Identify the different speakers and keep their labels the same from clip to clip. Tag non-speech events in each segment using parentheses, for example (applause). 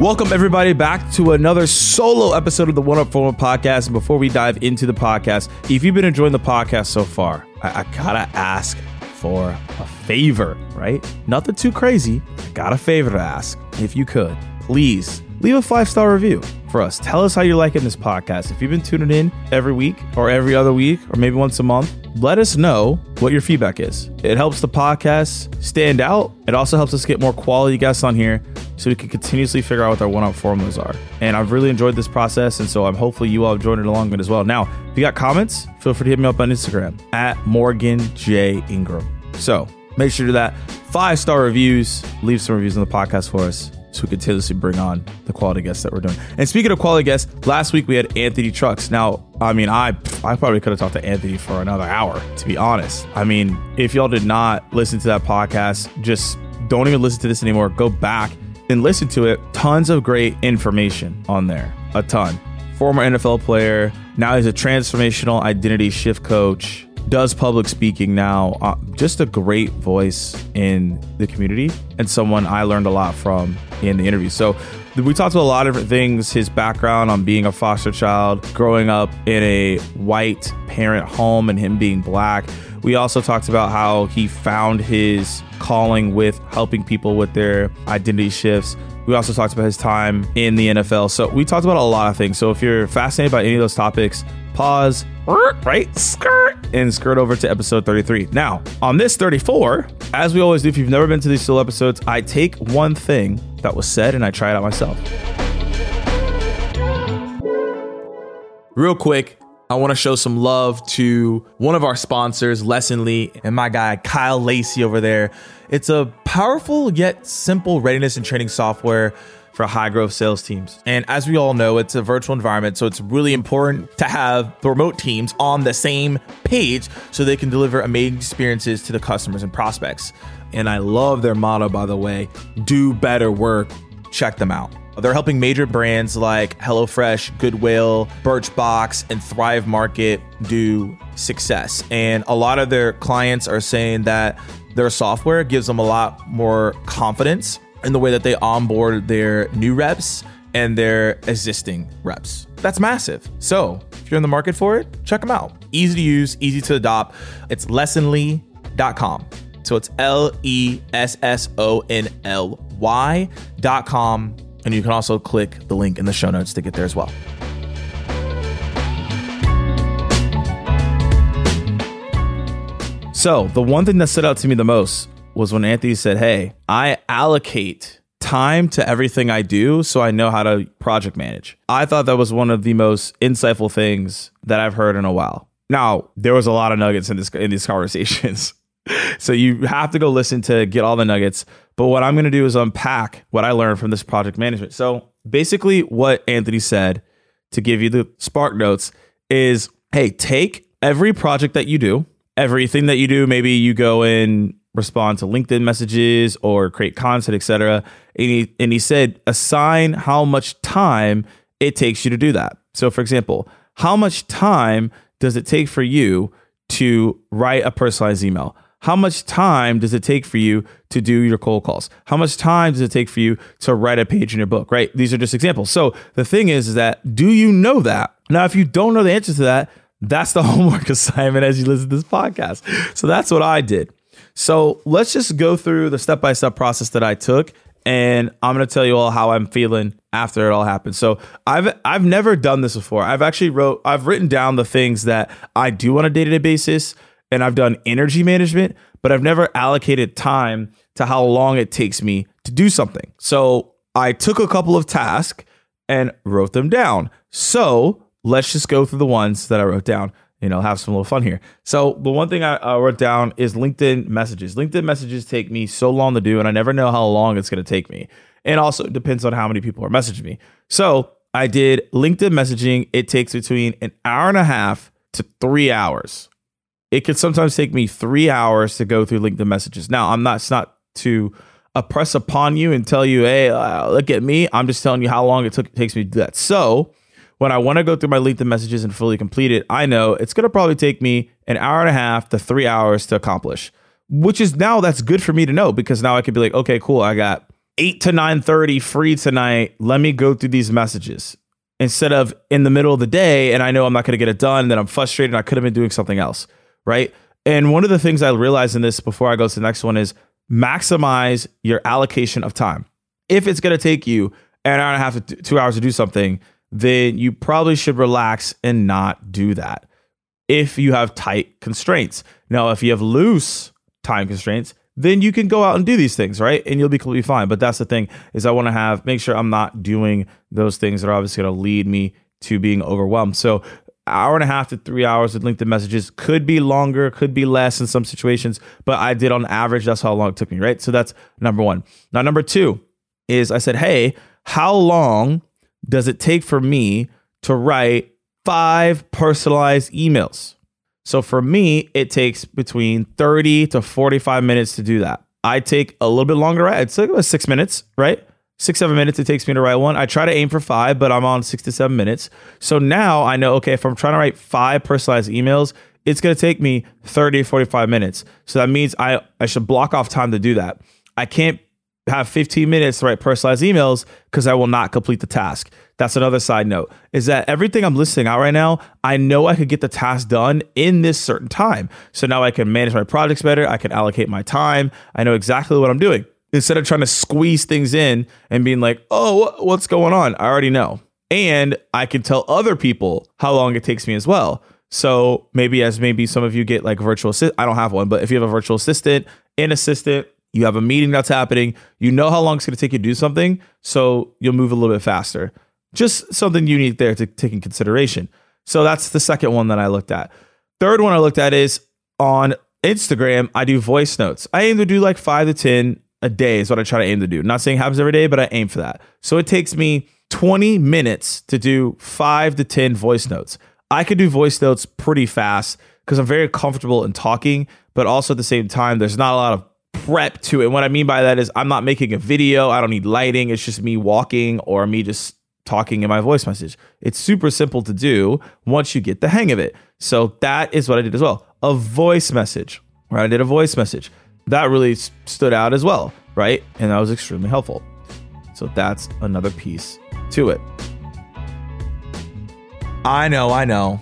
Speaker 1: Welcome, everybody, back to another solo episode of the One Up Formula podcast. And before we dive into the podcast, if you've been enjoying the podcast so far, I, I gotta ask for a favor, right? Nothing too crazy. I got a favor to ask. If you could, please leave a five star review for us. Tell us how you're liking this podcast. If you've been tuning in every week or every other week or maybe once a month, let us know what your feedback is. It helps the podcast stand out. It also helps us get more quality guests on here so we can continuously figure out what our one up formulas are. And I've really enjoyed this process. And so I'm hopefully you all have joined it along with as well. Now, if you got comments, feel free to hit me up on Instagram at Morgan J. Ingram. So make sure to do that. Five star reviews, leave some reviews on the podcast for us so we continuously bring on the quality guests that we're doing. And speaking of quality guests, last week we had Anthony Trucks. Now, I mean, I I probably could have talked to Anthony for another hour, to be honest. I mean, if y'all did not listen to that podcast, just don't even listen to this anymore. Go back and listen to it. Tons of great information on there. A ton. Former NFL player. Now he's a transformational identity shift coach does public speaking now. Uh, just a great voice in the community and someone I learned a lot from in the interview. So we talked about a lot of different things his background on being a foster child, growing up in a white parent home, and him being black. We also talked about how he found his calling with helping people with their identity shifts. We also talked about his time in the NFL. So we talked about a lot of things. So if you're fascinated by any of those topics, pause, right? Skirt and skirt over to episode 33. Now, on this 34, as we always do, if you've never been to these solo episodes, I take one thing that was said and I try it out myself. Real quick, I want to show some love to one of our sponsors, Lessonly, and my guy, Kyle Lacy over there. It's a powerful yet simple readiness and training software for high growth sales teams. And as we all know, it's a virtual environment, so it's really important to have the remote teams on the same page so they can deliver amazing experiences to the customers and prospects. And I love their motto, by the way do better work. Check them out. They're helping major brands like HelloFresh, Goodwill, Birchbox, and Thrive Market do success. And a lot of their clients are saying that their software gives them a lot more confidence in the way that they onboard their new reps and their existing reps. That's massive. So, if you're in the market for it, check them out. Easy to use, easy to adopt. It's lessonly.com. So it's L E S S O N L Y.com. And you can also click the link in the show notes to get there as well. So, the one thing that stood out to me the most was when Anthony said, Hey, I allocate time to everything I do so I know how to project manage. I thought that was one of the most insightful things that I've heard in a while. Now, there was a lot of nuggets in this in these (laughs) conversations. so you have to go listen to get all the nuggets. But what I'm going to do is unpack what I learned from this project management. So basically what Anthony said to give you the spark notes is, hey, take every project that you do, everything that you do, maybe you go in respond to LinkedIn messages or create content, etc. And he, and he said, assign how much time it takes you to do that. So, for example, how much time does it take for you to write a personalized email? How much time does it take for you to do your cold calls? How much time does it take for you to write a page in your book? Right? These are just examples. So the thing is, is that do you know that? Now, if you don't know the answer to that, that's the (laughs) homework assignment as you listen to this podcast. So that's what I did. So let's just go through the step by step process that I took, and I'm gonna tell you all how I'm feeling after it all happened. So I've I've never done this before. I've actually wrote I've written down the things that I do on a day to day basis, and I've done energy management, but I've never allocated time to how long it takes me to do something. So I took a couple of tasks and wrote them down. So let's just go through the ones that I wrote down you know, have some little fun here. So the one thing I wrote down is LinkedIn messages. LinkedIn messages take me so long to do, and I never know how long it's going to take me. And also it depends on how many people are messaging me. So I did LinkedIn messaging. It takes between an hour and a half to three hours. It could sometimes take me three hours to go through LinkedIn messages. Now I'm not. It's not to oppress upon you and tell you, hey, uh, look at me. I'm just telling you how long it took takes me to do that. So when I want to go through my LinkedIn messages and fully complete it, I know it's going to probably take me an hour and a half to three hours to accomplish, which is now that's good for me to know because now I could be like, okay, cool. I got 8 to 9:30 free tonight. Let me go through these messages instead of in the middle of the day and I know I'm not going to get it done, then I'm frustrated I could have been doing something else, right? And one of the things I realized in this before I go to the next one is maximize your allocation of time. If it's going to take you an hour and a half to two hours to do something, then you probably should relax and not do that if you have tight constraints. Now, if you have loose time constraints, then you can go out and do these things, right? And you'll be completely fine. But that's the thing is I want to have make sure I'm not doing those things that are obviously going to lead me to being overwhelmed. So hour and a half to three hours with LinkedIn messages could be longer, could be less in some situations, but I did on average, that's how long it took me, right? So that's number one. Now, number two is I said, hey, how long does it take for me to write five personalized emails? So for me, it takes between 30 to 45 minutes to do that. I take a little bit longer, right? It's like about six minutes, right? Six, seven minutes it takes me to write one. I try to aim for five, but I'm on six to seven minutes. So now I know, okay, if I'm trying to write five personalized emails, it's going to take me 30 45 minutes. So that means I, I should block off time to do that. I can't have 15 minutes to write personalized emails because I will not complete the task. That's another side note is that everything I'm listing out right now, I know I could get the task done in this certain time. So now I can manage my projects better. I can allocate my time. I know exactly what I'm doing instead of trying to squeeze things in and being like, oh, what's going on? I already know. And I can tell other people how long it takes me as well. So maybe as maybe some of you get like virtual assistant, I don't have one, but if you have a virtual assistant, an assistant, you have a meeting that's happening, you know how long it's going to take you to do something, so you'll move a little bit faster. Just something unique there to take in consideration. So that's the second one that I looked at. Third one I looked at is on Instagram, I do voice notes. I aim to do like five to 10 a day is what I try to aim to do. Not saying happens every day, but I aim for that. So it takes me 20 minutes to do five to 10 voice notes. I could do voice notes pretty fast because I'm very comfortable in talking, but also at the same time, there's not a lot of prep to it. And what I mean by that is I'm not making a video. I don't need lighting. It's just me walking or me just talking in my voice message. It's super simple to do once you get the hang of it. So that is what I did as well. A voice message, right? I did a voice message. That really stood out as well, right? And that was extremely helpful. So that's another piece to it. I know, I know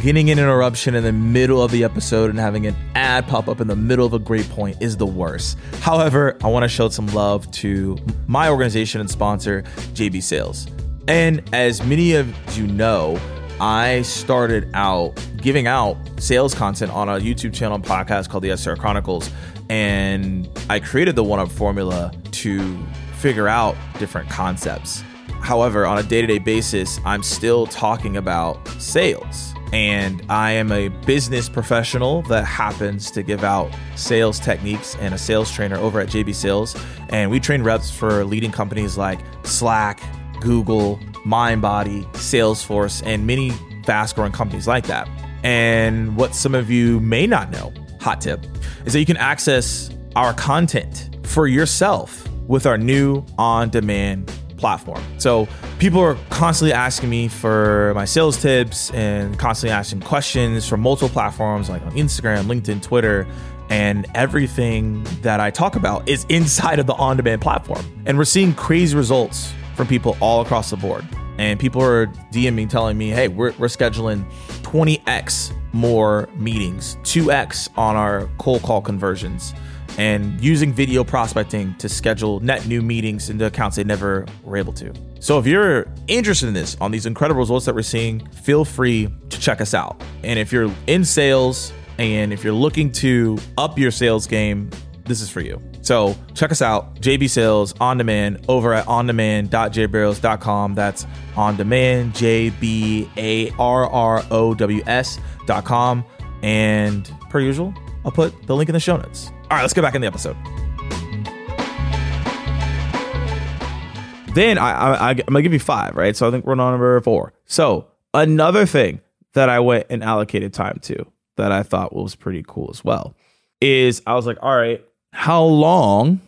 Speaker 1: getting an interruption in the middle of the episode and having an ad pop up in the middle of a great point is the worst. However, I want to show some love to my organization and sponsor, JB Sales. And as many of you know, I started out giving out sales content on a YouTube channel and podcast called the SDR Chronicles. And I created the one up formula to figure out different concepts. However, on a day to day basis, I'm still talking about sales and I am a business professional that happens to give out sales techniques and a sales trainer over at JB Sales. And we train reps for leading companies like Slack, Google, MindBody, Salesforce, and many fast growing companies like that. And what some of you may not know, hot tip, is that you can access our content for yourself with our new on demand platform. So people are constantly asking me for my sales tips and constantly asking questions from multiple platforms like on Instagram, LinkedIn, Twitter. And everything that I talk about is (laughs) inside of the on demand platform. And we're seeing crazy results from people all across the board. And people are DMing telling me, hey, we're, we're scheduling 20x more meetings, 2x on our cold call conversions and using video prospecting to schedule net new meetings into accounts they never were able to. So if you're interested in this on these incredible results that we're seeing, feel free to check us out. And if you're in sales and if you're looking to up your sales game, this is for you. So check us out, JB Sales on demand over at ondemand.jbarrows.com. That's on demand, J B A R R O W S.com. And per usual, I'll put the link in the show notes. All right, let's get back in the episode. Then I, I, am gonna give you five, right? So I think we're on number four. So another thing that I went and allocated time to that I thought was pretty cool as well is I was like, all right, how long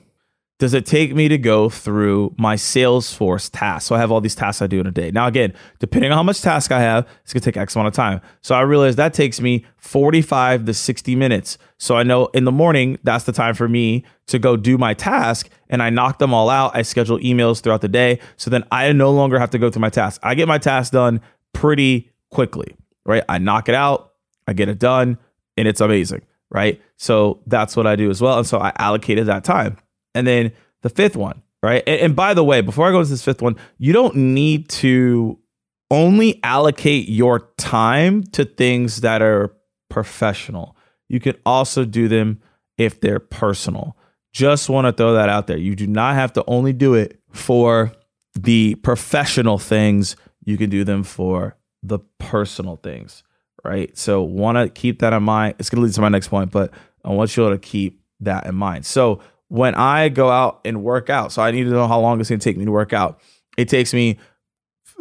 Speaker 1: does it take me to go through my Salesforce tasks? So I have all these tasks I do in a day. Now, again, depending on how much task I have, it's gonna take X amount of time. So I realize that takes me 45 to 60 minutes. So I know in the morning, that's the time for me to go do my task and I knock them all out. I schedule emails throughout the day. So then I no longer have to go through my task. I get my task done pretty quickly, right? I knock it out, I get it done, and it's amazing, right? So that's what I do as well. And so I allocated that time. And then the fifth one, right? And, and by the way, before I go to this fifth one, you don't need to only allocate your time to things that are professional. You can also do them if they're personal. Just want to throw that out there. You do not have to only do it for the professional things, you can do them for the personal things, right? So, want to keep that in mind. It's going to lead to my next point, but I want you all to keep that in mind. So, when I go out and work out, so I need to know how long it's going to take me to work out. It takes me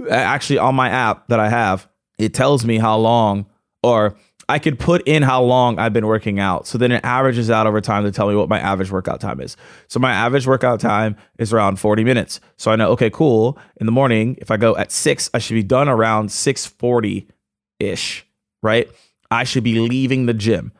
Speaker 1: actually on my app that I have, it tells me how long, or I could put in how long I've been working out. So then it averages out over time to tell me what my average workout time is. So my average workout time is around 40 minutes. So I know, okay, cool. In the morning, if I go at six, I should be done around 640 ish, right? I should be leaving the gym.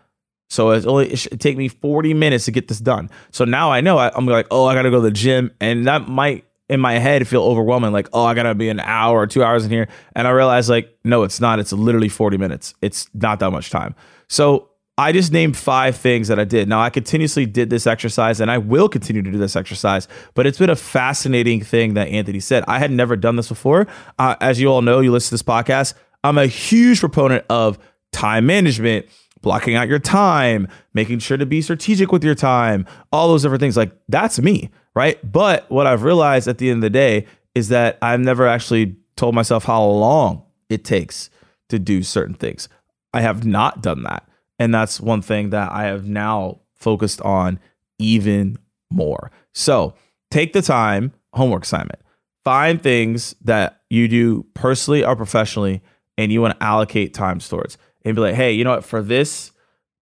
Speaker 1: So it's only it should take me 40 minutes to get this done. So now I know I, am like, oh, I gotta go to the gym, and that might in my head feel overwhelming. Like, oh, I gotta be an hour or two hours in here, and I realize like, no, it's not. It's literally 40 minutes. It's not that much time. So I just named five things that I did. Now I continuously did this exercise, and I will continue to do this exercise. But it's been a fascinating thing that Anthony said. I had never done this before. Uh, as you all know, you listen to this podcast. I'm a huge proponent of time management blocking out your time, making sure to be strategic with your time, all those different things. Like that's me, right? But what I've realized at the end of the day is that I've never actually told myself how long it takes to do certain things. I have not done that. And that's one thing that I have now focused on even more. So take the time, homework assignment, find things that you do personally or professionally, and you want to allocate time towards and be like, hey, you know what? For this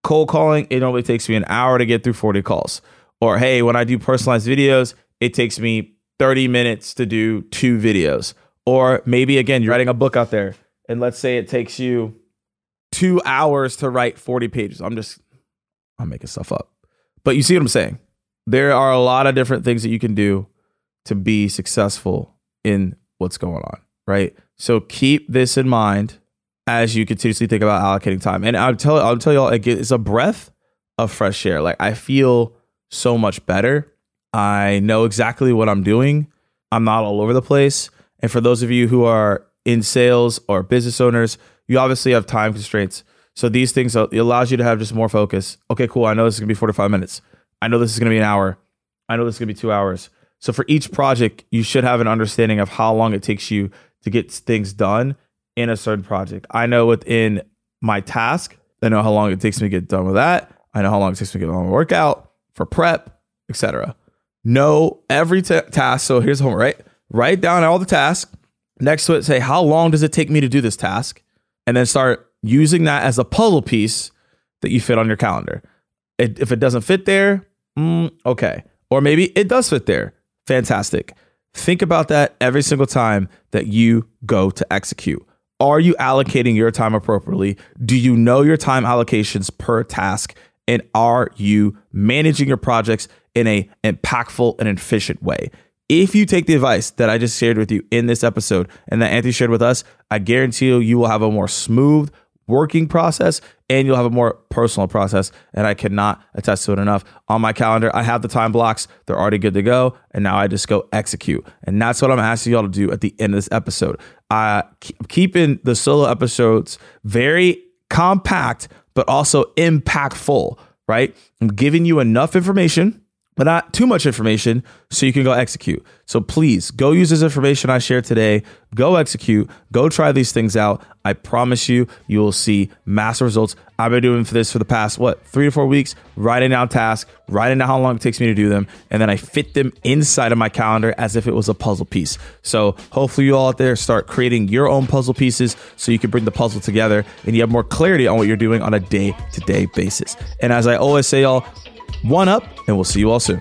Speaker 1: cold calling, it normally takes me an hour to get through 40 calls. Or hey, when I do personalized videos, it takes me 30 minutes to do two videos. Or maybe again, you're writing a book out there, and let's say it takes you two hours to write 40 pages. I'm just, I'm making stuff up. But you see what I'm saying? There are a lot of different things that you can do to be successful in what's going on, right? So keep this in mind as you continuously think about allocating time. And I'll tell I'll tell you all it's a breath of fresh air. Like I feel so much better. I know exactly what I'm doing. I'm not all over the place. And for those of you who are in sales or business owners, you obviously have time constraints. So these things uh, it allows you to have just more focus. Okay, cool. I know this is gonna be 45 minutes. I know this is gonna be an hour. I know this is gonna be two hours. So for each project, you should have an understanding of how long it takes you to get things done in a certain project. I know within my task, I know how long it takes me to get done with that. I know how long it takes me to get on my workout for prep, etc. Know every t- task. So here's the homework, right? Write down all the tasks. Next to it, say how long does it take me to do this task, and then start using that as a puzzle piece that you fit on your calendar. It, if it doesn't fit there, mm, okay, or maybe it does fit there. Fantastic. Think about that every single time that you go to execute. Are you allocating your time appropriately? Do you know your time allocations per task? And are you managing your projects in a impactful and efficient way? If you take the advice that I just shared with you in this episode and that Anthony shared with us, I guarantee you, you will have a more smooth, working process and you'll have a more personal process. And I cannot attest to it enough. On my calendar, I have the time blocks, they're already good to go. And now I just go execute. And that's what I'm asking y'all to do at the end of this episode. Uh, keeping the solo episodes very compact, but also impactful, right? I'm giving you enough information but not too much information so you can go execute. So please go use this information I shared today. Go execute. Go try these things out. I promise you, you will see massive results. I've been doing for this for the past, what, three to four weeks, writing down tasks, writing down how long it takes me to do them. And then I fit them inside of my calendar as if it was a puzzle piece. So hopefully you all out there start creating your own puzzle pieces so you can bring the puzzle together and you have more clarity on what you're doing on a day to day basis. And as I always say, y'all, one up, and we'll see you all soon.